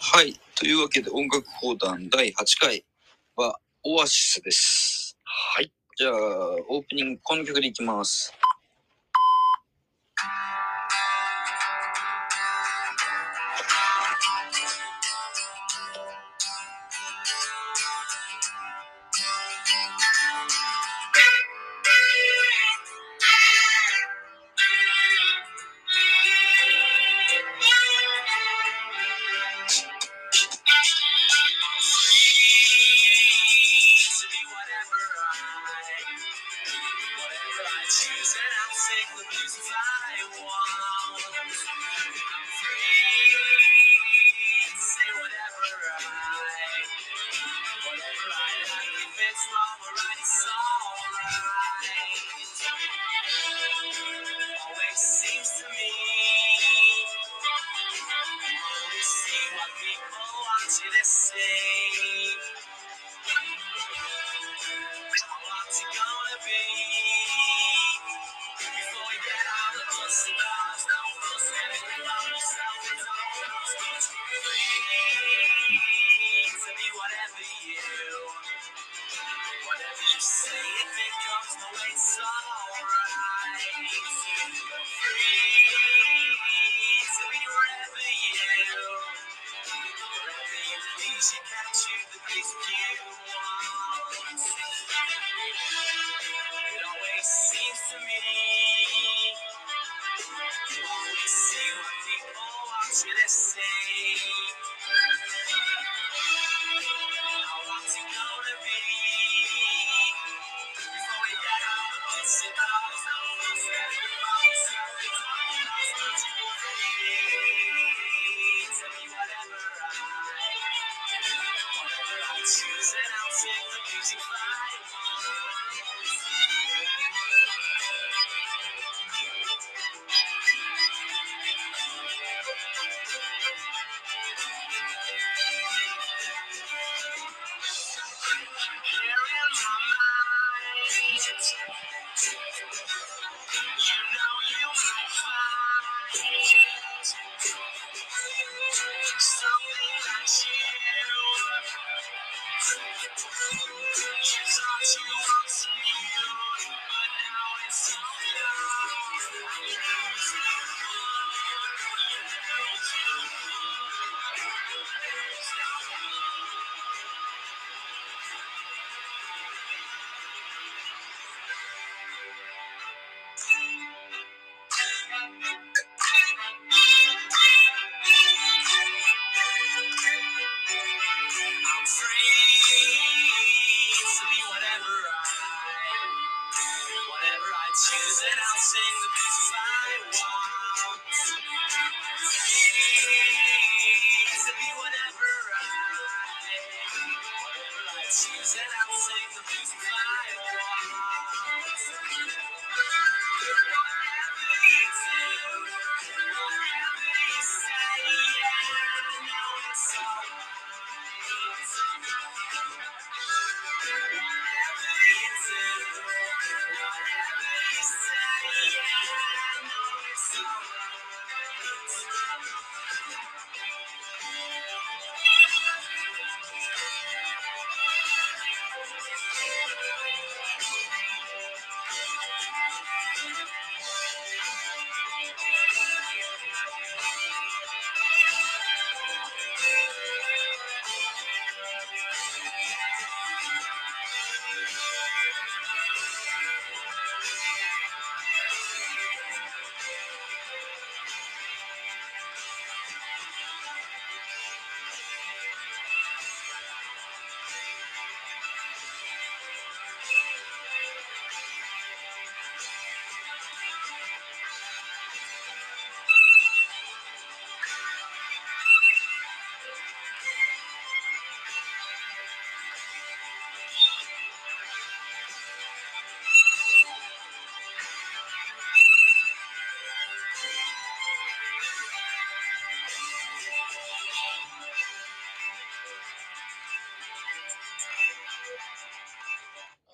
はい。というわけで、音楽講談第8回は、オアシスです。はい。じゃあ、オープニング、この曲でいきます。Mexico.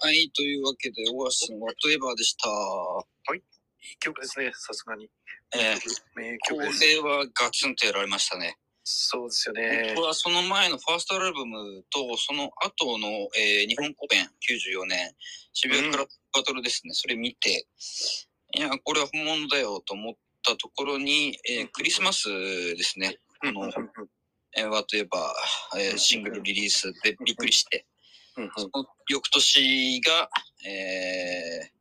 はい、というわけで、オアシスの Whatever でした。はい。いい曲ですね、さすがに。ええー、名曲です。これはガツンとやられましたね。そうですよね。僕はその前のファーストアルバムと、その後の、えー、日本公演94年、渋谷クラバトルですね、うん、それ見て、いや、これは本物だよと思ったところに、えー、クリスマスですね、この、えー、What Ever、えー、シングルリリースでびっくりして、うんうん。その翌年が、えー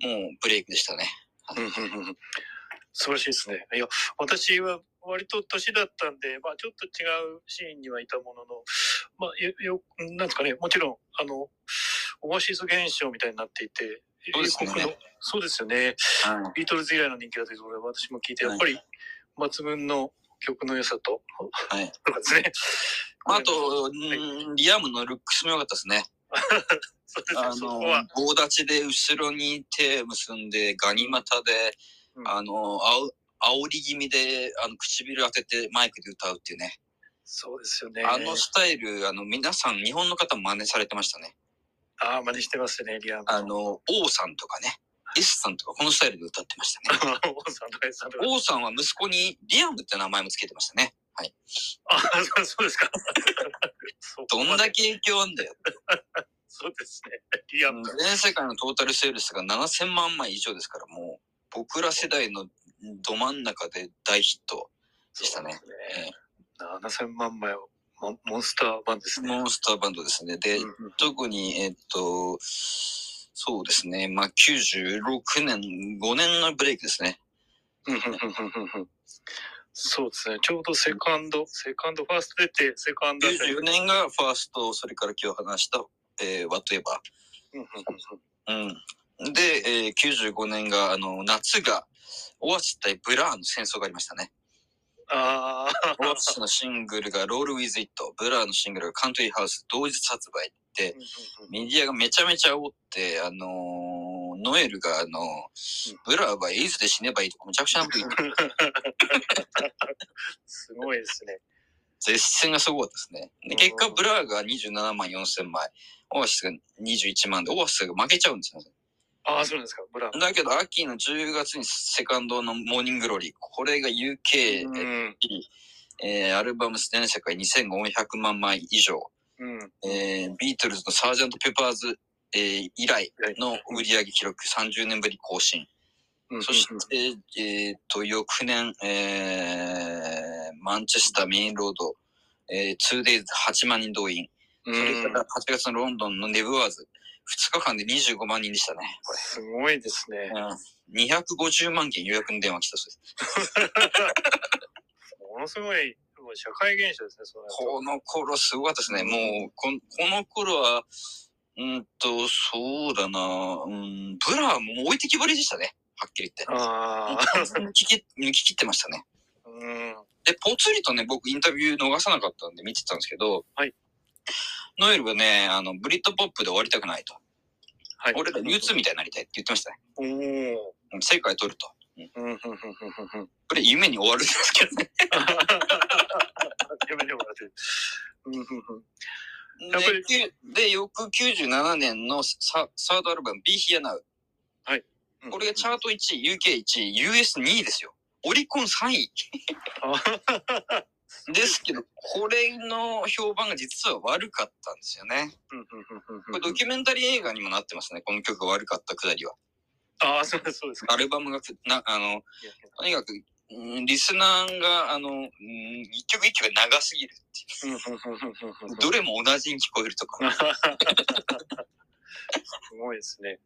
もうブレイクでしたね。うんうんうん素晴らしいですね。いや、私は割と年だったんで、まあちょっと違うシーンにはいたものの、まあよ、よなんですかね、もちろん、あの、オアシス現象みたいになっていて、そうですね。そうですよね。はい。ビートルズ以来の人気だというところで私も聞いて、やっぱり抜群の曲の良さと、はい。とかですね。あと、うんリアムのルックスも良かったですね。そうですねあの棒立ちで後ろに手結んで、ガニ股で、うんあの、あお煽り気味で、あの、唇当ててマイクで歌うっていうね。そうですよね。あのスタイル、あの、皆さん、日本の方も真似されてましたね。ああ、真似してますね、リアム。あの、王さんとかね、S さんとか、このスタイルで歌ってましたね。王さんとか S さんとか。王さんは息子にリアムって名前もつけてましたね。はい。あそうですか。どんだけ影響あんだよ。そうですね。リアムが。全世界のトータルセールスが7000万枚以上ですから、もう、僕ら世代のど真ん中で大ヒットでしたね。ね7000万枚をモンスター版ですね。モンスターバンドですね。で、うんうん特に、えっと、そうですね。まあ、96年、5年のブレイクですね。そうですね。ちょうどセカンド、セカンド、ファースト出て、セカンドあたり。94年がファースト、それから今日話した、えー、 Whatever。うん。で、えー、95年が、あの、夏が、オアシス対ブラーの戦争がありましたね。ああ、オアシスのシングルが Roll With It、ブラーのシングルが Country House 同日発売で、メディアがめちゃめちゃ煽って、あのーノエルが、あのーブラーはエイズで死ねばいいとかむちゃくちゃなこと言って、すごいですね。舌戦がすごかったですね。で、結果、ブラーが27万4千枚、オアシスが21万で、オアシスが負けちゃうんですよ。ああ、そうなんですか。ブラウン。だけど、秋の10月にセカンドの Morning Glory、これが UK、うん。えーアルバム全世界2500万枚以上、うん。えービートルズのサージャント・ペパーズ、えー以来の売上記録30年ぶり更新。うんそして、えーっと、翌年、えーマンチェスターメインロード、えー、2days8 万人動員。うそれんから8月のロンドンのネブワーズ、2日間で25万人でしたね、こすごいですね。れ。うん、250万件予約の電話来たそうです。ものすごい、もう社会現象ですね、それ。この頃すごかったですね。もう、ここの頃は、うんと、そうだな、うん、ブラーも置いてきぼりでしたね。はっきり言って。ああ、抜き切抜き切ってましたね。うん。で、ぽつりとね、僕インタビュー逃さなかったんで見てたんですけど、はい。ノエルはね、あの、ブリットポップで終わりたくないと。はい。俺ら U2 みたいになりたいって言ってましたね。おお。うん世界取ると。うん、うん、うん、うん、うん。これ夢に終わるんですけどね。夢に終わる。でやっぱりきゅで、翌97年のササードアルバム Be Here Now。うんこれがチャート1位、UK1 位、US2 位ですよ。オリコン3位。あですけど、これの評判が実は悪かったんですよね。これドキュメンタリー映画にもなってますね。この曲が悪かったくだりは。ああ、そうです、そうですか。アルバムがく、な、あの、とにかく、うんリスナーが、あの、うん一曲一曲長すぎるっていう。んどれも同じに聞こえるとか。すごいですね。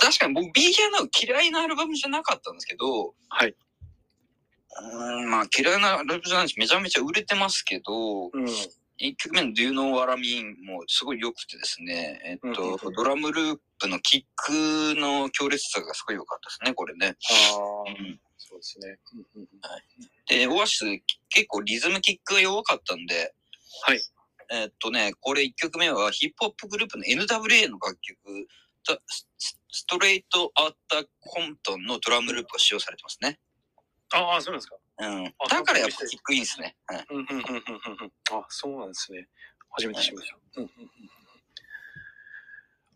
確かに僕、Here Now 嫌いなアルバムじゃなかったんですけど、はい。うん、まあ嫌いなアルバムじゃないし、めちゃめちゃ売れてますけど、うん一曲目の Do You Know What I Mean もすごい良くてですね、えっと、うんうんうんドラムループのキックの強烈さがすごい良かったですね、これね。ああ、うんそうですね。うんうんうんで、オアシス結構リズムキックが弱かったんで、はい。えっとね、これ一曲目はヒップホップグループの NWA の楽曲、ザスストレート・アッタ・コントンのドラムループが使用されてますね。ああ、そうなんですか。うん。あだからやっぱキックいいんですね。はいうんうんうんうんうんうんあ、そうなんですね。初めて知りました。うんうんうん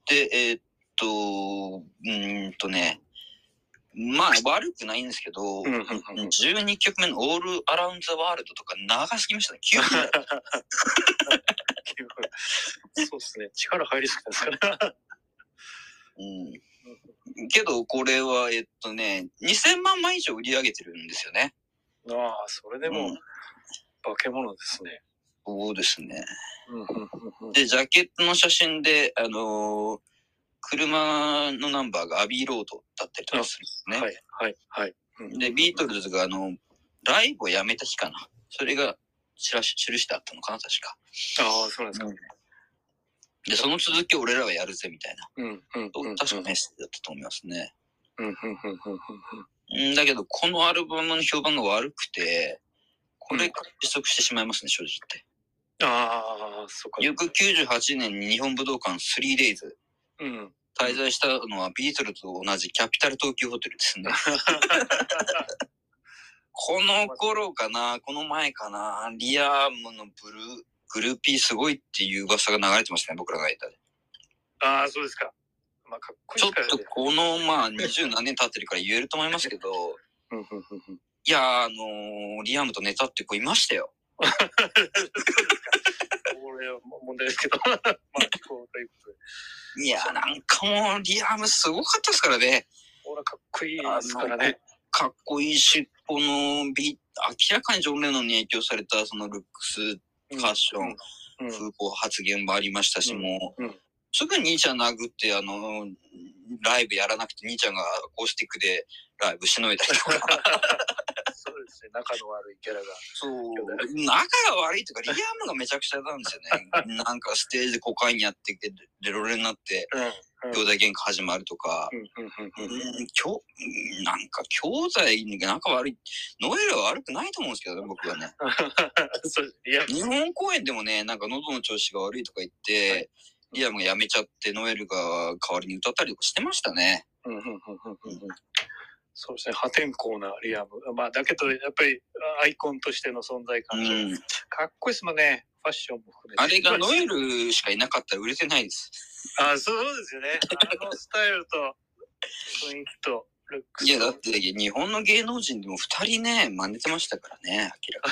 で、えーっと、うーんとね、まあ悪くないんですけど、うんうんうん12曲目のオールアラウンドザワールドとか長すぎましたね。9分だよそうですね。力入りすぎたんですかね。うん。けど、これは、えっとね、2000万枚以上売り上げてるんですよね。ああ、それでも、うん化け物ですね。そうですね。うんうんうんうんで、ジャケットの写真で、あのー車のナンバーがアビーロードだったりとかするんですね。はい、はい、はい。うんで、ビートルズが、あの、ライブをやめた日かな。それが、ちらし、印してあったのかな、確か。ああ、そうなんですか。で、その続きを俺らはやるぜ、みたいな。うん、うん、うん。確かメッセージだったと思いますね。うん、うん、うん、うん、だけど、このアルバムの評判が悪くて、これうんから失速してしまいますね、正直言って。ああ、そっか。翌98年に日本武道館 3days うん。滞在したのはビートルズと同じキャピタル東急ホテルですね。この頃かな、この前かな、リアムのブルー、グルーピーすごいっていう噂が流れてましたね、僕らがいたで。ああ、そうですか。まあ、かっこいちょっいですからね。とこの、まあ、二十何年経ってるから言えると思いますけど。いやー、あのーリアムとネタって子いましたよ。これは問題ですけど。まあ、こうということで。いやー、なんかもう、リアムすごかったですからね。これはかっこいいですからね。かっこいいし、このビ明らかにジョン・レノンに影響されたそのルックス、ファッション、うん。風貌発言もありましたし、うんもう、うんすぐ兄ちゃん殴って、あの、ライブやらなくて兄ちゃんがアコースティックでライブしのいだりとか。そうですね。仲の悪いキャラが。そう。仲が悪いとか、リアムがめちゃくちゃなんですよね。なんかステージでコカインやってて、レロレになって、うん。うん兄弟喧嘩始まるとか。うんなんか、兄弟に仲悪い。ノエルは悪くないと思うんですけどね、僕はね。日本公演でもね、なんか喉の調子が悪いとか言って、リアムが辞めちゃって、ノエルが代わりに歌ったりとかしてましたね。そうですね。破天荒なリアム。まあ、だけど、やっぱりアイコンとしての存在う感。ん。かっこいいですもんね。ファッションも含めて。あれがノエルしかいなかったら売れてないです。あ、そうですよね。あのスタイルと雰囲気とルックス。いや、だって日本の芸能人でも二人ね、真似てましたからね、明らか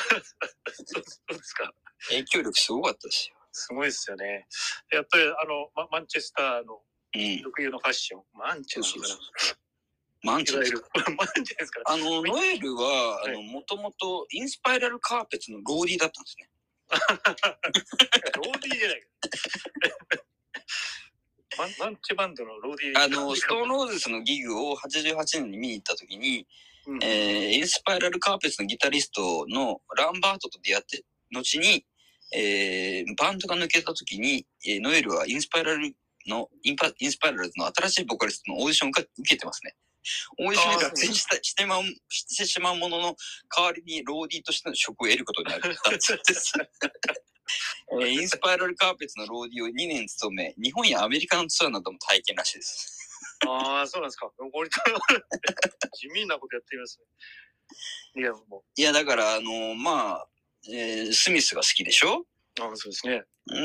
そう そうですか。に。影響力すごかったですよ。すごいですよね。やっぱりあの、ママンチェスターのうん。特有のファッション。マンチェスターマンチですいわゆる。マンチェですから。あの、ノエルは、あはの、もともとインスパイラルカーペッツのローディーだったんですね。ローディーじゃないか。マンマンチェバンドのローディー。あの、ストーンローズスのギグを88年に見に行った時に、うんえーインスパイラルカーペッツのギタリストのランバートと出会って、後に、えーバンドが抜けた時に、えーノエルはインスパイラルの、インパインスパイラルズの新しいボーカリストのオーディションを受けてますね。オーディションに落選したしてまうしてしまうものの、代わりにローディーとしての職を得ることになったそうです。えーインスパイラルカーペッツのローディーを2年務め、日本やアメリカのツアーなども体験らしいです。ああ、そうなんですか。割と地味なことやっていますね。リアムも。いや、だから、あのまあ、えースミスが好きでしょ？ああ、そうですね。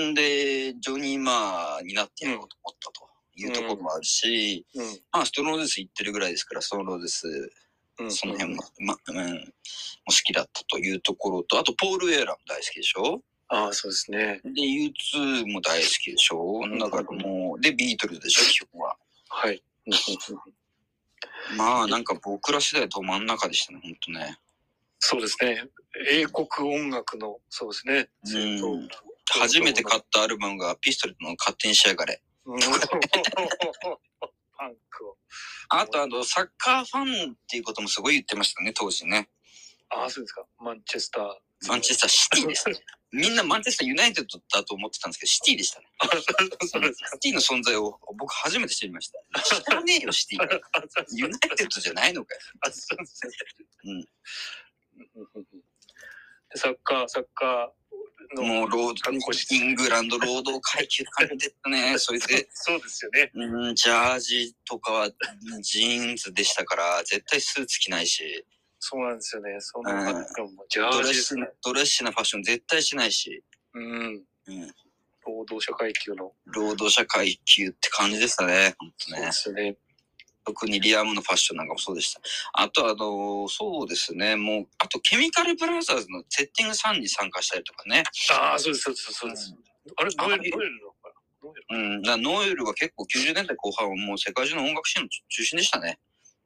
んで、ジョニー・マーになってやろうと思ったというところもあるし、うん。まあ、ストローゼス行ってるぐらいですから、ストローゼス、うん、その辺も、ま、うん、も好きだったというところと、あと、ポール・ウェアラも大好きでしょ？ああ、そうですね。で、U2 も大好きでしょ？だからもう、で、ビートルズでしょ、基本は。はい。うんまあ、なんか僕ら世代と真ん中でしたね、ほんとね。そうですね。英国音楽の、そうですね。うん初めて買ったアルバムが、ピストルの勝手に仕上がれ。うん パンクを。あと、あの、サッカーファンっていうこともすごい言ってましたね、当時ね。ああ、そうですか。マンチェスター。マンチェスターシティでしたね。みんなマンチェスターユナイテッドだと思ってたんですけど、シティでしたね。あそうですか。シティの存在を僕初めて知りました。知らねえよ、シティ。ユナイテッドじゃないのかよ。あ、そうですね。うんサッカー、サッカーの。もう、ロード、イングランド労働階級感じてたね。それで、そうですよね。うん、ジャージとかはジーンズでしたから、絶対スーツ着ないし、そうなんですよね。そのファッションもジャドージですねドレッシュなファッション絶対しないし、うん。うん、労働者階級の。労働者階級って感じでしたね。ほんとねそうで。すよね。特にリアムのファッションなんかもそうでした。あと、あの、そうですね、もう、あと、ケミカルブラザーズのセッティング3に参加したりとかね。ああ、そうです、そうです、そうです。あれ、ノエル、ノエルのかな？ノエルうん、だノエルが結構90年代後半はもう世界中の音楽シーンの中心でしたね。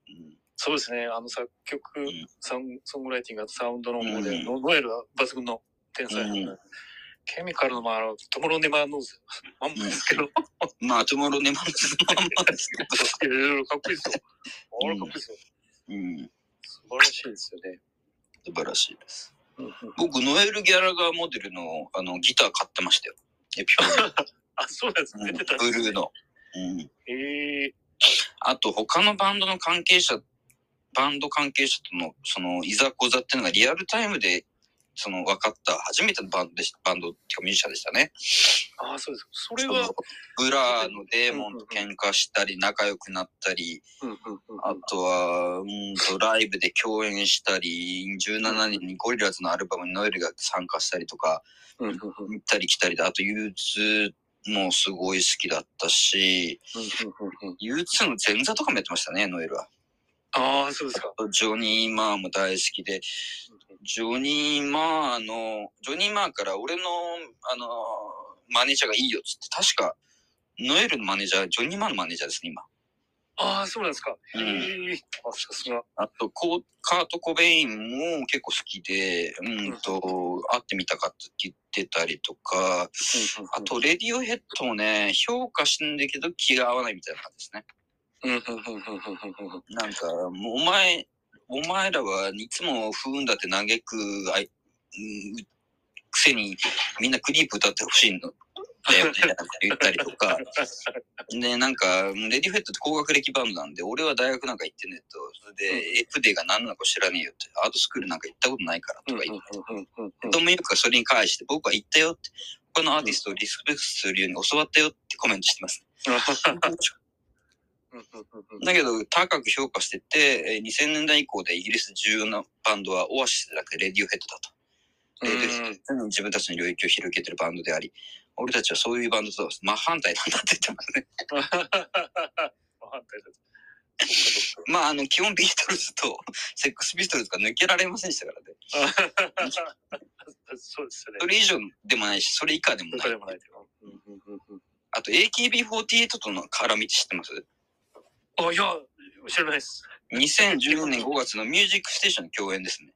うんそうですね。あの作曲、んサンソングライティングあとサウンドの方で、うんノノエルは抜群の天才、うんケミカルの、まあ、あの Tomorrow Never Knows、まんまですけど、まあ、 Tomorrow Never Knows のまんまですけど。いろいろかっこいいですよ。あれかっこいいですよ。うん、素晴らしいですよね。素晴らしいです。僕、ノエル・ギャラガーモデルのあのギター買ってましたよ。エピフォン あ、そうなんです。ド出てたんブルーの。うんええあと他のバンドの関係者、バンド関係者とのそのいざこざっていうのがリアルタイムでその分かった初めてのバンドでしバンドっていうかミュージシャンでしたね。ああ、そうです。それは、ブラーのデーモンと喧嘩したり仲良くなったり、あとは、うんとライブで共演したり、17年にゴリラズのアルバムにノエルが参加したりとか、行ったり来たりで、あと U2 もすごい好きだったし、うんうん U2 の前座とかもやってましたね、ノエルは。ああ、そうですか。ジョニー・マーも大好きで、ジョニー・マーの、ジョニー・マーから俺の、あの、マネージャーがいいよっつって、確か、ノエルのマネージャー、ジョニー・マーのマネージャーですね、今。ああ、そうなんですか。へうんえ。あ、さすが。あと、コーカート・コベインも結構好きで、うんと、会ってみたかったって言ってたりとか、あと、レディオヘッドもね、評価してんだけど気が合わないみたいな感じですね。うんうんうんうんうんうんうんなんか、もうお前、お前らはいつも不運だって嘆くあい、うんくせにみんなクリープ歌ってほしいのだよみたいなこと言ったりとか。で、なんか、レディフェットって高学歴バンドなんで、俺は大学なんか行ってねえと、それで、エフデが何なのか知らねえよって、アートスクールなんか行ったことないからとか言って、ともゆくがそれに返して、僕は行ったよって、他のアーティストをリスペクトするように教わったよってコメントしてます。だけど、高く評価してて、えー2000年代以降でイギリスで重要なバンドはオアシスじゃなくてレディオヘッドだと。レディオヘッドは自分たちの領域を広げてるバンドであり、俺たちはそういうバンドとは真反対なんだって言ってますね。まあ、あの、基本ビートルズとセックスピストルズが抜けられませんでしたからね。そうですよねそ。れ以上でもないし、それ以下でもないあと、AKB48 との絡みって知ってます？あ、いや、知らないです。2012年5月のミュージックステーションの共演ですね。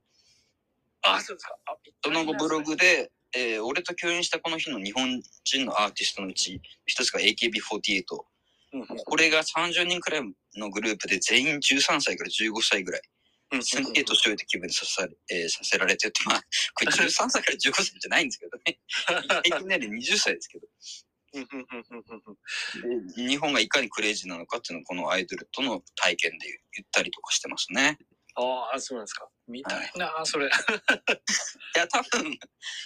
あ、そうですか。あその後ブログで、えー俺と共演したこの日の日本人のアーティストのうち、一つが AKB48。うんうんこれが30人くらいのグループで全員13歳から15歳ぐらい。うんすげえ年老いた気分にさせ,、えーさせられてるって、まあ、これ13歳から15歳じゃないんですけどね。平均年齢20歳ですけど。日本がいかにクレイジーなのかっていうのをこのアイドルとの体験で言ったりとかしてますね。ああ、そうなんですか。見たいな、それ。いや、多分、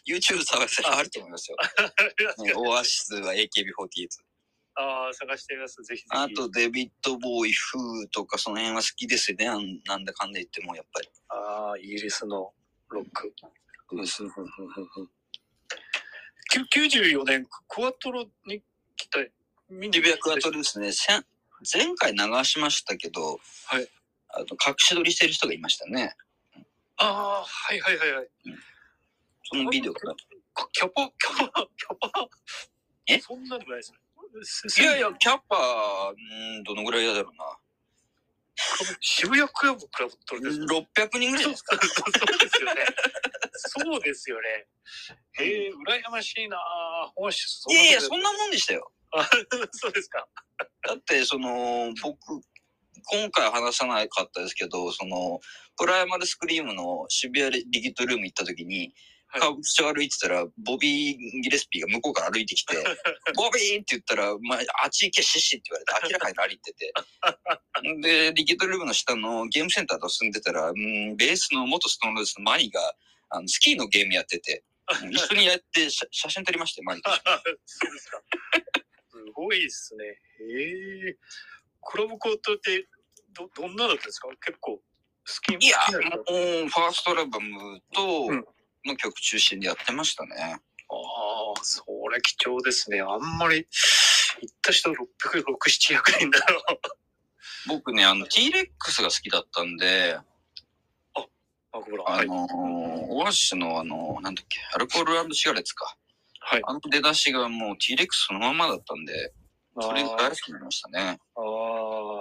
YouTube 探せばあると思いますよ。ねオアシスは AKB48。ああ、探してみます。ぜひぜひ。あと、デビッド・ボーイ、フーとか、その辺は好きですよね。なんだかんだ言っても、やっぱり。ああ、イギリスのロック。うん94年、クワトロに来た、見デビュークワトルですね。前回流しましたけど、はい。あと、隠し撮りしてる人がいましたね。ああ、はいはいはいはい。そのビデオが。かキャパ、キャパ、キャパ？え？そんなでもないですね。すいやいや、キャッパー、うんどのぐらいだろうな。渋谷クラブクラブトルです。600人ぐらいですか。そうですよね。そうですよね。へえ、羨ましいなぁ。オアシス。いやいや、そんなもんでしたよ。な そうですか。だって、その、僕、今回話さなかったですけど、その、プライマルスクリームの渋谷リキッドルーム行った時に、はい歌舞伎町歩いてたら、ボビー・ギレスピーが向こうから歩いてきて、ボビーって言ったら、まあ、あっち行けシッシって言われて、明らかに歩いてて。で、リキッドルームの下のゲームセンターと住んでたら、うん、ベースの元ストーンローズのマニが、あのスキーのゲームやってて、一緒にやって写写真撮りましたよ、マニと。そうですか。すごいですね。へえ。クラブコートって、ど、どんなだったんですか？結構、好きいや、もう、ファーストアルバムとうん、の曲中心でやってましたね。ああ、それ貴重ですね。あんまり、行った人600、6、700人だろう。僕ね、あの、T-Rex が好きだったんで、マクブラ。はい。あのー、オアシスのあの、なんだっけ、アルコールシガレッツか。はい。あの出だしがもう T-Rex そのままだったんで、それが大好きになりましたね。ああ。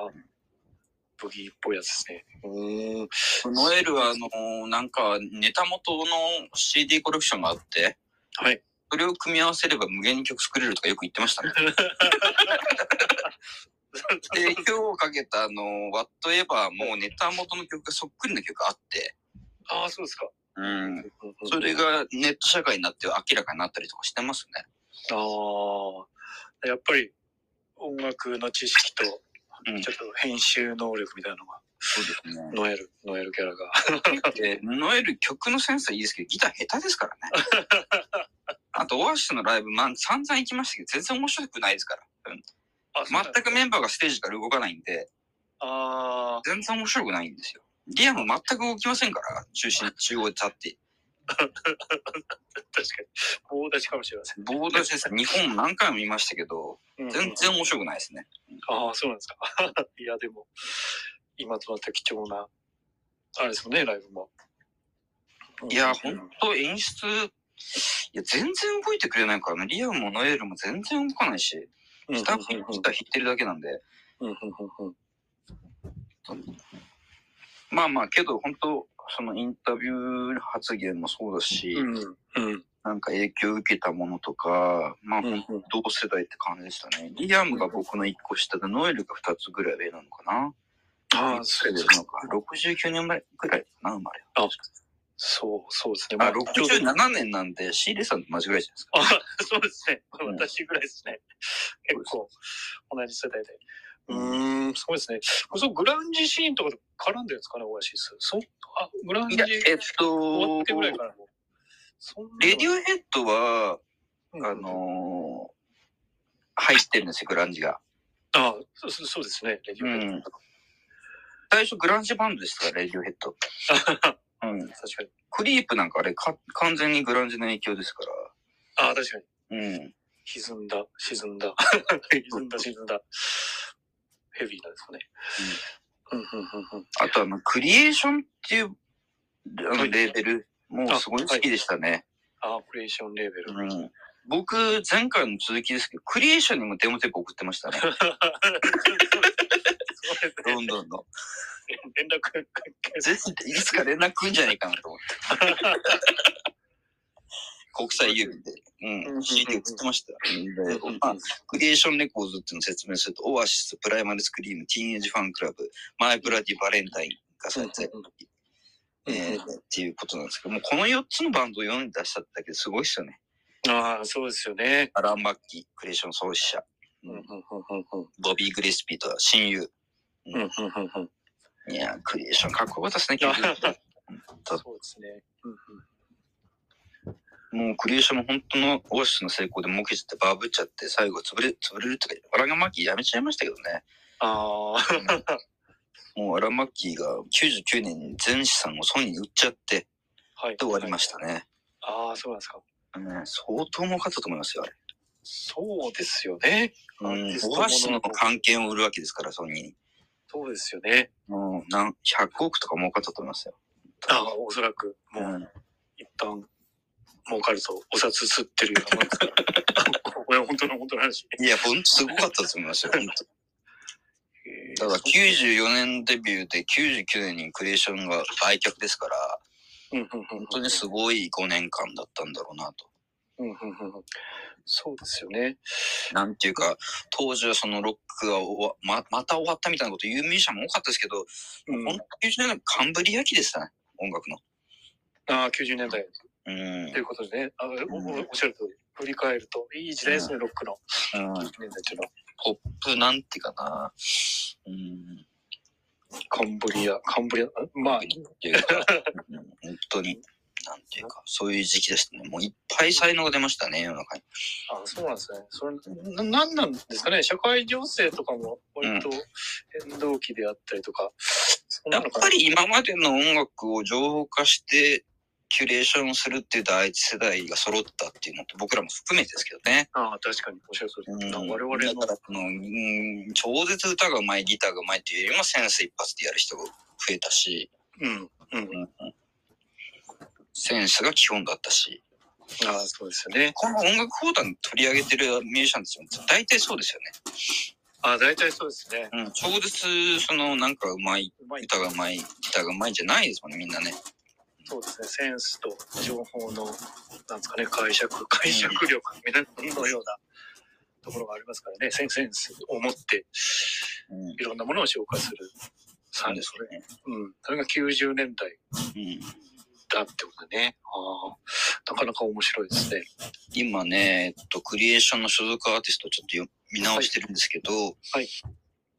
ブギーっぽいやつですね。う。ノエルはあのー、なんかネタ元の CD コレクションがあって、はい。それを組み合わせれば無限に曲作れるとかよく言ってましたね。で、今日かけたあの、Whatever もネタ元の曲がそっくりな曲があって、ああ、そうですか。うん。それがネット社会になって明らかになったりとかしてますね。ああ。やっぱり音楽の知識と、うんちょっと編集能力みたいなのが、そうですね。ノエル、ノエルキャラが。で、ノエル曲のセンスはいいですけど、ギター下手ですからね。あと、オアシスのライブ、まあ、散々行きましたけど、全然面白くないですから。うん全くメンバーがステージから動かないんで、あ全然面白くないんですよ。リアム全く動きませんから、中心、中央で立って。あ、確かに。棒立ちかもしれません。棒立ちです。日本何回も見ましたけど、うん全然面白くないですね。ああ、そうなんですか。いや、でも、今となった貴重な、あれですもんね、ライブも。いや、うんほんと演出、いや、全然動いてくれないからね。リアムもノエルも全然動かないし、うんスタッフギター弾いてるだけなんで。うんうんうんうんまあまあ、けど本当そのインタビュー発言もそうだし、うんうんなんか影響を受けたものとか、まあ、うんうん同世代って感じでしたね。リアムが僕の1個下で、ノエルが2つぐらい上なのかな。ああ、そうですのか。69年前ぐらいかな、生まれ。そう、そうですね。あ、ちょうど67年なんで、シーレさんと同じぐらいじゃないですか。あ、そうですね。うん私ぐらいですね。結構、同じ世代で。うーん、そうですね。そう、グラウンジシーンとかで絡んでるんですかね、オアシス。そう、あ、グラウンジえっと終わって、ぐらいからレディオヘッドは、うんあのー入ってるんですよ、グランジが。あそうそうそうですね、レディオヘッド。最初グランジバンドでしたレディオヘッド。うん。確かに。クリープなんかあれか、完全にグランジの影響ですかああ、確かに。ら。うん。沈んだ、沈んだ。沈んだ、沈んだ。ヘビーなんですかね。うん、うん、うん、うん。あとあの、クリエーションっていう、あの、はいレーベル、もうすごい好きでしたね。ああ、クリエーションレーベル。うん。僕、前回の続きですけど、クリエーションにもデモテープ送ってましたね。そうですねロンドンの。連絡、絶対いつか連絡来んじゃないかなと思って。国際郵便で。うん。CD 送ってました。で、まあ、クリエーションレコーズっていうのを説明すると、オアシス、プライマルスクリーム、ティーンエイジファンクラブ、マイブラディバレンタインがされて、えーっていうことなんですけども、この4つのバンドを世に出したってだけですごいですよね。ああ、そうですよね。アラン・マッギー、クリエーション創始者、うん、ボビー・ギレスピーとは親友。うん、うん、うん、うん。いやー、クリエーションかっこよかったですね、そうですね。うん、もうクリエーションの本当のオアシスの成功で儲けちゃってバブっちゃって、最後潰れ、潰れるってか、アラン・マッキーやめちゃいましたけどね。ああ、もうアラン・マッキーが99年に全資産をソニーに売っちゃって、はい。で終わりましたね。ああ、そうなんですか。ね相当儲かったと思いますよ、あれ。そうですよね。うん、オアシスの関係を売るわけですから、ソニーに。そうですよね。もう、なん、100億とか儲かったと思いますよ。ああ、おそらく、もう、うん。一旦、儲かるとお札吸ってるようなもんですから。これは本当の本当の話。いや、ほんとすごかったと思いますよ、本当えーだから94年デビューで99年にクリエーションが売却ですから、本当にすごい5年間だったんだろうなと。うんうんうんうんそうですよね。なんていうか、当時はそのロックが終わままた終わったみたいなこと言うミュージシャンも多かったですけど、うん本当に90年代カンブリア期でしたね、音楽の。ああ、90年代うん。ということでね、あおおおっしゃる通り、振り返ると、いい時代ですね、ロックの。うん、90年代っていうの。は。ポップなんていうかな、うん、カンブリア、カンブリア、あまあ、本当に、なんていうか、そういう時期でしたね。もういっぱい才能が出ましたね、世の中に。あそうなんですね。それ、な、なんなんですかね。社会情勢とかも割と変動期であったりとか、そんやっぱり今までの音楽を情報化してキュレーションするっていう第一世代が揃ったっていうのと僕らも含めてですけどね。ああ、確かにおっしゃる通り。うん、我々のだからこの、うん、超絶歌がうまい、ギターがうまいっていうよりもセンス一発でやる人が増えたし、うん。うん。うんセンスが基本だったし、ああ、そうですよね。この音楽講談取り上げてるミュージシャンたちも大体そうですよああ、大体そうですね。ね。うん、超絶そのなんかうまい。歌がうまい、ギターがうまいんじゃないですもんね、みんなね。そうですね。センスと情報の、なんですかね、解釈、解釈力みたいなのようなところがありますからね。センセンスを持ってうん、いろんなものを紹介する。そうですよね。うん。それが90年代うんだってことでね。ああ、なかなか面白いですね。今ね、えっと、クリエーションの所属アーティストをちょっとよ見直してるんですけど、はい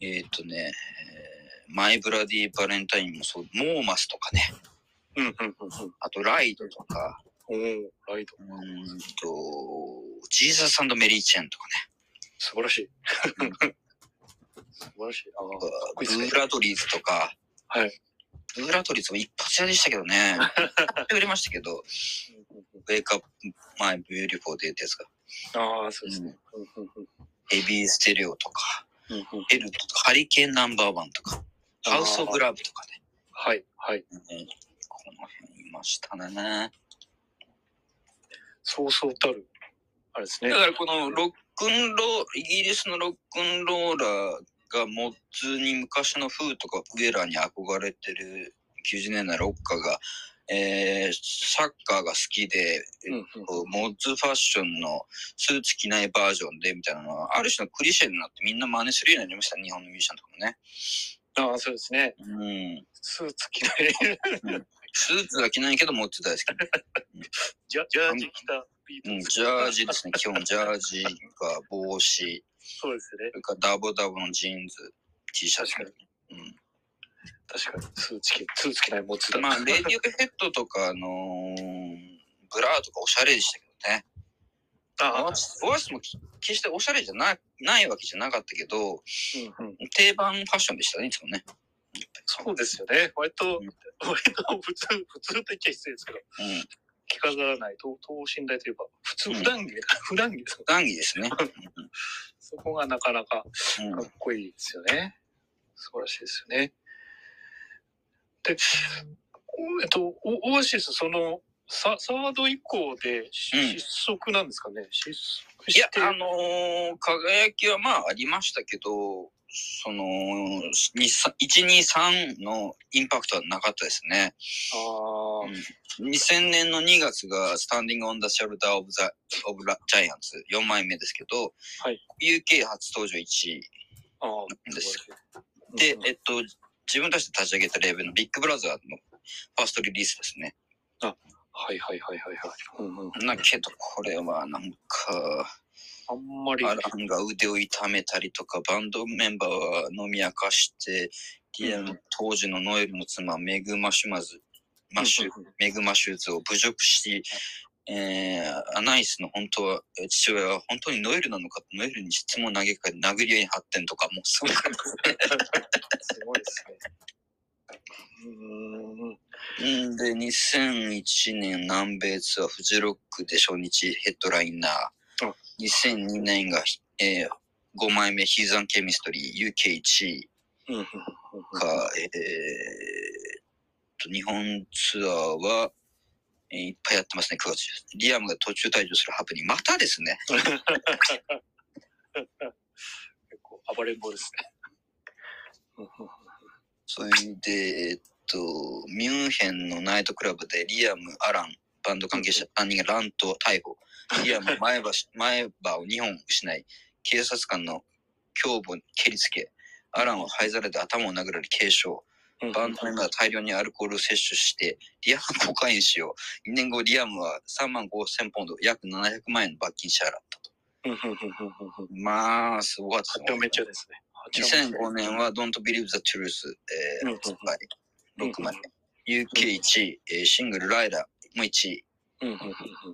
えっとね、えーマイブラディバレンタインもそう、モーマスとかね、うん、うん、うん、うん。あとライドとか、おおライド。うーんと、ジーザスメリーチェンとか素晴らしい。素晴らしい。ああ、かっこいいですねね、ブーラドリーズとか、はい。ブーラドリーズも一発屋でしたけどね、売れましたけど、 Wake up my beautiful day ってやつが、ああ、そうですね。うんうんうんヘビーステレオとか、うんうんヘルとか、ハリケーンナンバーワンとか、ハウスオブラブとかね。はい、はい。ねこの辺いましたね。そうそうたる、あれですねだ。からこのロックンロー、イギリスのロックンローラーがモッズに昔のフーとかウェラーに憧れてる90年代ロッカーが、えー、サッカーが好きで、うんうんモッズファッションのスーツ着ないバージョンでみたいなのは、ある種のクリシェになってみんな真似するようになりました、日本のミュージシャンとかもね。ああ、そうですね。うん。スーツ着ない。スーツは着ないけどモッズ大好き。ジャジャージ着たビートうん、ジャージですね、基本ジャージか帽子、そうですねそ。れからダボダボのジーンズ、T シャツ。確かに。うん確かに。スーツ着、スーツ着ないモッズだ。まあ、レディオヘッドとか、あのーブラーとかおしゃれでしたけどね。ああ、オアシスオアシスもき決しておしゃれじゃなないわけじゃなかったけど、うんうん。定番ファッションでしたね、いつもね。そうですよね。割と、うん割と普通、普通と言っちゃ失礼ですけど、うん。着飾らない、等等身大といえば、普通、うん普段着、普段着です。談義ですね。そこがなかなかかっこいいですよね。素晴らしいですよね。で、おえっと、オオアシス、その、ササード以降で失速なんですかね、失速いやし、て。あのー輝きはまあありましたけど、その、1、2、3のインパクトはなかったですね。あー。2000年の2月が Standing on the Shoulder of the of the Giants 4枚目ですけど、はい。UK 初登場1位。あー、です。でう、んえっと、自分たちで立ち上げたレーベルのビッグブラザーのファーストリリースですね。はいはいはいはいはい。うんうん、だけど、これはなんか、あんまり、アランが腕を痛めたりとか、バンドメンバーは飲み明かして、リアム当時のノエルの妻、メグ・マシュマズ、マシュ、メグ・マシューズを侮辱し、えー、アナイスの本当は、えー父親は本当にノエルなのかとノエルに質問を投げかけ、殴り合いに発展とか、もうすごかったですね。すごいですね。うーん。うんで、2001年南米ツアーフジロックで初日ヘッドライナーあ。2002年が、えー、5枚目ヒーザンケミストリー UK1 位うんうんうんか、えー、と、日本ツアーは、えーいっぱいやってますね、9月です。リアムが途中退場するハプニング。またですね。結構暴れん坊ですね。それで、えっと、ミュンヘンのナイトクラブでリアム、アラン、バンド関係者3人が乱闘、逮捕。リアム、前歯し、前歯を2本失い、警察官の胸部に蹴りつけ、アランは灰皿で頭を殴られ軽傷。うんバンドメンバーが大量にアルコールを摂取して、リアムコカイン使用。2年後、リアムは3万5千ポンド、約700万円の罰金支払ったと。まあ、すごかったはちゃめちゃですね。2005年は Don't Believe the Truth、えーうんうん発売6枚目。UK1 位、えーシングルライダーも1位。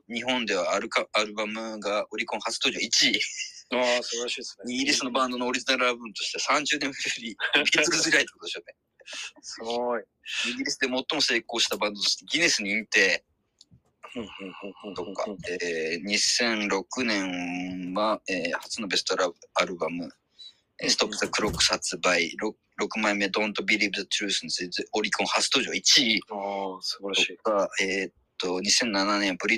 日本ではアルカアルバムがオリコン初登場1位。ああ、素晴らしいですね。イギリスのバンドのオリジナルアルバムとして30年ぶり、ビートルズ以来ってことでしょうね。すごい。イギリスで最も成功したバンドとしてギネスに認定。うんうんうんとか、えー2006年は、えー初のベストラアルバム、えー、ストップ・ザ・クロックス発売、6, 6枚目、Don't Believe the Truth についてオリコン初登場1位ああ、素晴らしい。とか、えーっと、2007年ブリッ